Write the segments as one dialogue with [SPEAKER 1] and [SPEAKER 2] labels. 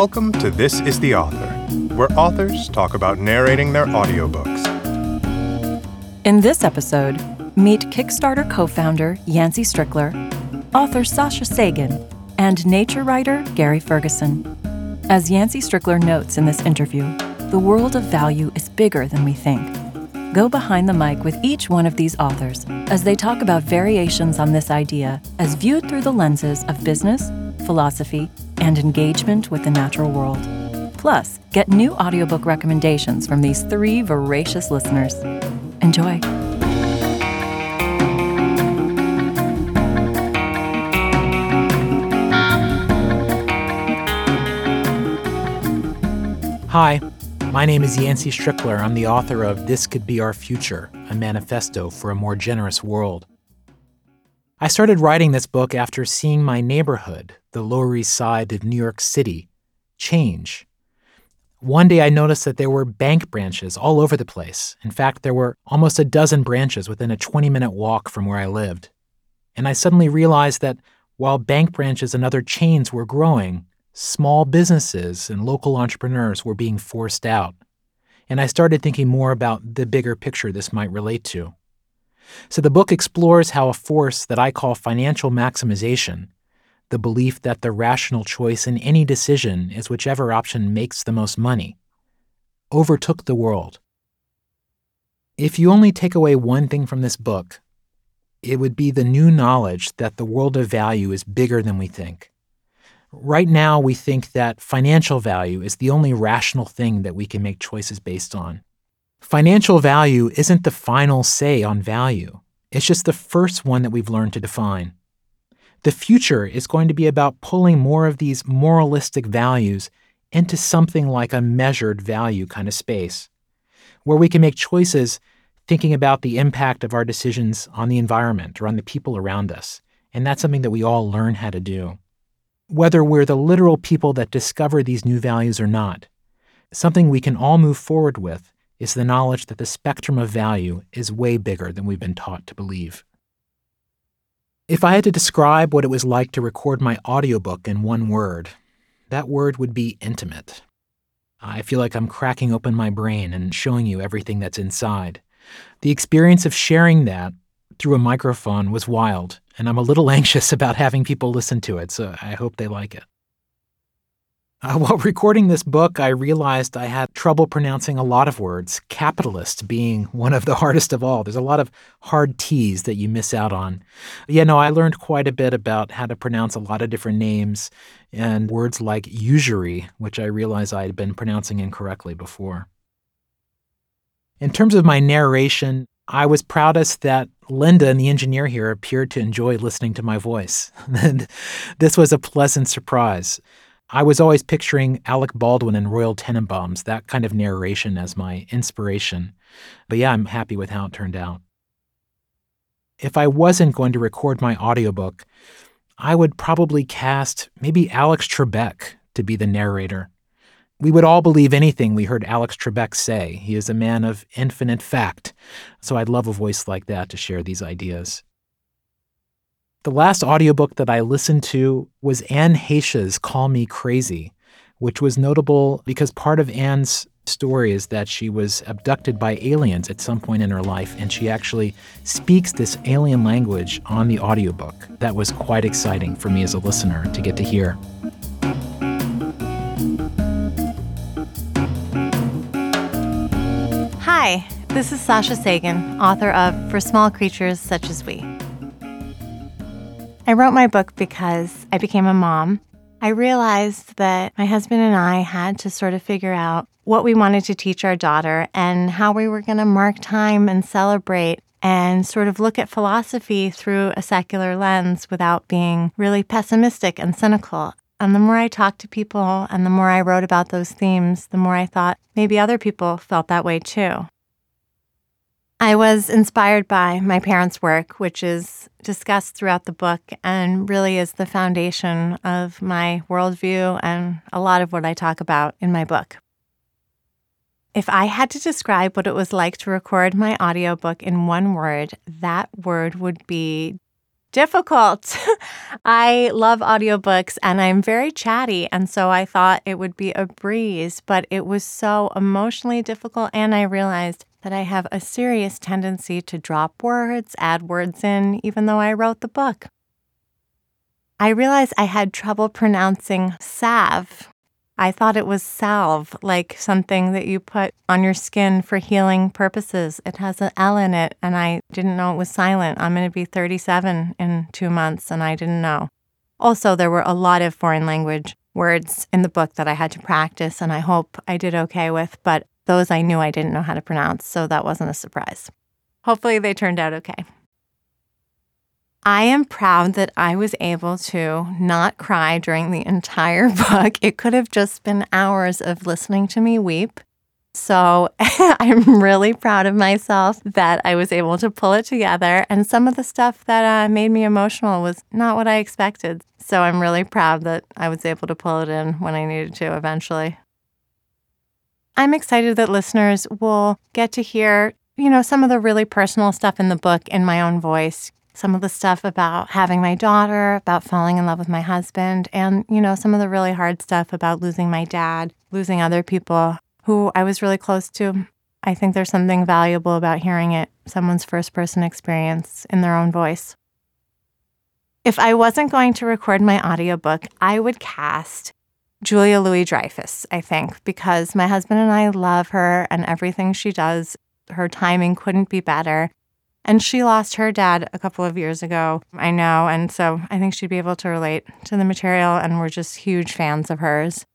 [SPEAKER 1] Welcome to This is the Author, where authors talk about narrating their audiobooks.
[SPEAKER 2] In this episode, meet Kickstarter co founder Yancey Strickler, author Sasha Sagan, and nature writer Gary Ferguson. As Yancey Strickler notes in this interview, the world of value is bigger than we think. Go behind the mic with each one of these authors as they talk about variations on this idea as viewed through the lenses of business, philosophy, and engagement with the natural world. Plus, get new audiobook recommendations from these three voracious listeners. Enjoy.
[SPEAKER 3] Hi, my name is Yancey Strickler. I'm the author of This Could Be Our Future, a manifesto for a more generous world. I started writing this book after seeing my neighborhood, the Lower East Side of New York City, change. One day I noticed that there were bank branches all over the place. In fact, there were almost a dozen branches within a 20 minute walk from where I lived. And I suddenly realized that while bank branches and other chains were growing, small businesses and local entrepreneurs were being forced out. And I started thinking more about the bigger picture this might relate to. So the book explores how a force that I call financial maximization, the belief that the rational choice in any decision is whichever option makes the most money, overtook the world. If you only take away one thing from this book, it would be the new knowledge that the world of value is bigger than we think. Right now, we think that financial value is the only rational thing that we can make choices based on. Financial value isn't the final say on value, it's just the first one that we've learned to define. The future is going to be about pulling more of these moralistic values into something like a measured value kind of space, where we can make choices thinking about the impact of our decisions on the environment or on the people around us. And that's something that we all learn how to do whether we're the literal people that discover these new values or not. Something we can all move forward with is the knowledge that the spectrum of value is way bigger than we've been taught to believe. If I had to describe what it was like to record my audiobook in one word, that word would be intimate. I feel like I'm cracking open my brain and showing you everything that's inside. The experience of sharing that through a microphone was wild, and I'm a little anxious about having people listen to it, so I hope they like it. Uh, while recording this book, I realized I had trouble pronouncing a lot of words, capitalist being one of the hardest of all. There's a lot of hard T's that you miss out on. Yeah, no, I learned quite a bit about how to pronounce a lot of different names and words like usury, which I realized I had been pronouncing incorrectly before. In terms of my narration, I was proudest that Linda and the engineer here appeared to enjoy listening to my voice. this was a pleasant surprise. I was always picturing Alec Baldwin and Royal Tenenbaums, that kind of narration as my inspiration. But yeah, I'm happy with how it turned out. If I wasn't going to record my audiobook, I would probably cast maybe Alex Trebek to be the narrator. We would all believe anything we heard Alex Trebek say. He is a man of infinite fact, so I'd love a voice like that to share these ideas. The last audiobook that I listened to was Anne Heche's Call Me Crazy, which was notable because part of Anne's story is that she was abducted by aliens at some point in her life, and she actually speaks this alien language on the audiobook. That was quite exciting for me as a listener to get to hear.
[SPEAKER 4] Hi, this is Sasha Sagan, author of For Small Creatures Such as We. I wrote my book because I became a mom. I realized that my husband and I had to sort of figure out what we wanted to teach our daughter and how we were going to mark time and celebrate and sort of look at philosophy through a secular lens without being really pessimistic and cynical. And the more I talked to people and the more I wrote about those themes, the more I thought maybe other people felt that way too. I was inspired by my parents' work, which is discussed throughout the book and really is the foundation of my worldview and a lot of what I talk about in my book. If I had to describe what it was like to record my audiobook in one word, that word would be difficult. I love audiobooks and I'm very chatty. And so I thought it would be a breeze, but it was so emotionally difficult. And I realized that I have a serious tendency to drop words, add words in, even though I wrote the book. I realized I had trouble pronouncing salve. I thought it was salve, like something that you put on your skin for healing purposes. It has an L in it, and I didn't know it was silent. I'm going to be 37 in two months, and I didn't know. Also, there were a lot of foreign language words in the book that I had to practice, and I hope I did okay with, but those I knew I didn't know how to pronounce, so that wasn't a surprise. Hopefully, they turned out okay. I am proud that I was able to not cry during the entire book. It could have just been hours of listening to me weep. So I'm really proud of myself that I was able to pull it together. And some of the stuff that uh, made me emotional was not what I expected. So I'm really proud that I was able to pull it in when I needed to eventually. I'm excited that listeners will get to hear, you know, some of the really personal stuff in the book in my own voice some of the stuff about having my daughter, about falling in love with my husband, and, you know, some of the really hard stuff about losing my dad, losing other people who I was really close to. I think there's something valuable about hearing it, someone's first person experience in their own voice. If I wasn't going to record my audiobook, I would cast Julia Louis Dreyfus, I think, because my husband and I love her and everything she does. Her timing couldn't be better. And she lost her dad a couple of years ago, I know. And so I think she'd be able to relate to the material, and we're just huge fans of hers.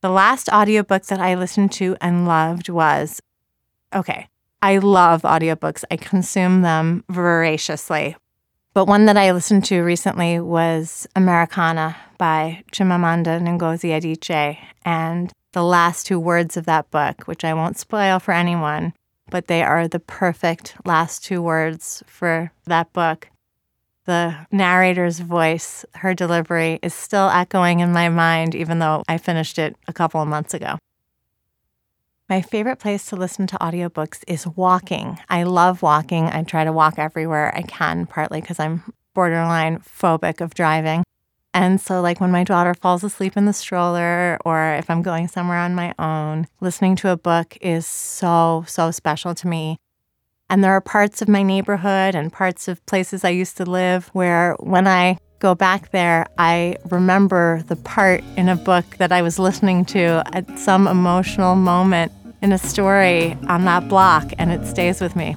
[SPEAKER 4] The last audiobook that I listened to and loved was okay, I love audiobooks, I consume them voraciously. But one that I listened to recently was Americanah by Chimamanda Ngozi Adichie. And the last two words of that book, which I won't spoil for anyone, but they are the perfect last two words for that book. The narrator's voice, her delivery, is still echoing in my mind, even though I finished it a couple of months ago. My favorite place to listen to audiobooks is walking. I love walking. I try to walk everywhere I can, partly because I'm borderline phobic of driving. And so, like when my daughter falls asleep in the stroller, or if I'm going somewhere on my own, listening to a book is so, so special to me. And there are parts of my neighborhood and parts of places I used to live where when I go back there, I remember the part in a book that I was listening to at some emotional moment in a story on that block, and it stays with me.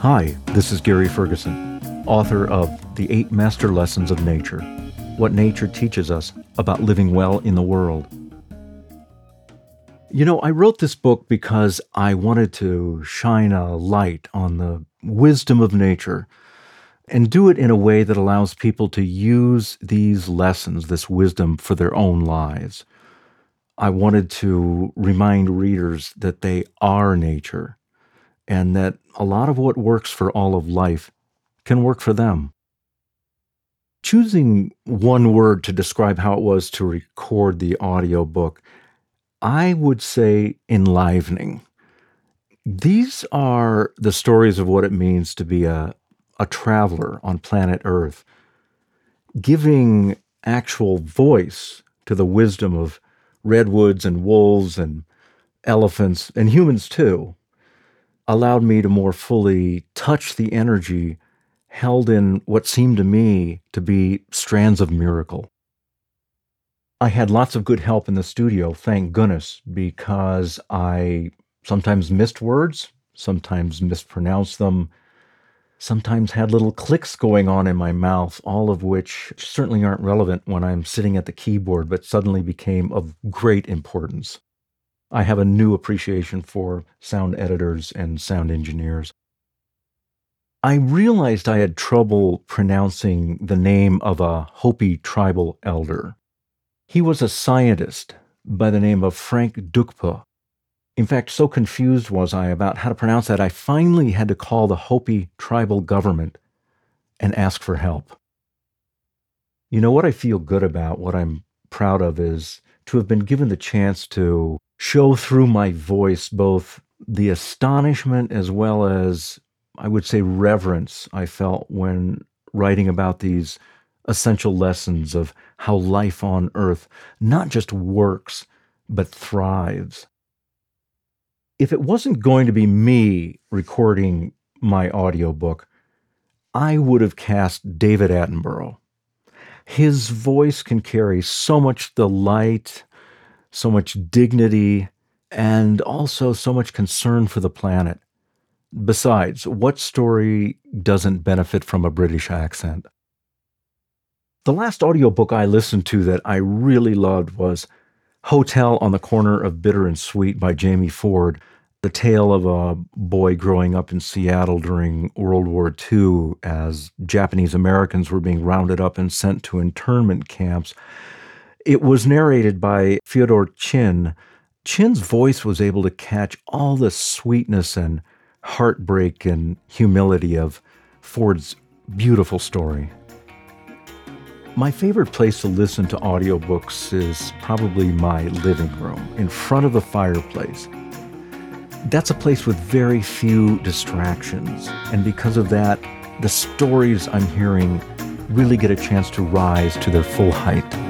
[SPEAKER 5] Hi, this is Gary Ferguson, author of The Eight Master Lessons of Nature What Nature Teaches Us About Living Well in the World. You know, I wrote this book because I wanted to shine a light on the wisdom of nature and do it in a way that allows people to use these lessons, this wisdom, for their own lives. I wanted to remind readers that they are nature and that a lot of what works for all of life can work for them. Choosing one word to describe how it was to record the audiobook, I would say enlivening. These are the stories of what it means to be a, a traveler on planet Earth, giving actual voice to the wisdom of redwoods and wolves and elephants and humans too allowed me to more fully touch the energy held in what seemed to me to be strands of miracle. I had lots of good help in the studio, thank goodness, because I sometimes missed words, sometimes mispronounced them, sometimes had little clicks going on in my mouth, all of which certainly aren't relevant when I'm sitting at the keyboard, but suddenly became of great importance. I have a new appreciation for sound editors and sound engineers. I realized I had trouble pronouncing the name of a Hopi tribal elder. He was a scientist by the name of Frank Dukepoo. In fact, so confused was I about how to pronounce that, I finally had to call the Hopi tribal government and ask for help. You know what I feel good about, what I'm proud of, is to have been given the chance to show through my voice both the astonishment as well as, I would say, reverence I felt when writing about these essential lessons of how life on earth not just works, but thrives. If it wasn't going to be me recording my audiobook, I would have cast David Attenborough. His voice can carry so much delight, so much dignity, and also so much concern for the planet. Besides, what story doesn't benefit from a British accent? The last audiobook I listened to that I really loved was Hotel on the Corner of Bitter and Sweet by Jamie Ford, the tale of a boy growing up in Seattle during World War II as Japanese Americans were being rounded up and sent to internment camps. It was narrated by Feodor Chin. Chin's voice was able to catch all the sweetness and heartbreak and humility of Ford's beautiful story. My favorite place to listen to audiobooks is probably my living room, in front of the fireplace. That's a place with very few distractions, and because of that, the stories I'm hearing really get a chance to rise to their full height.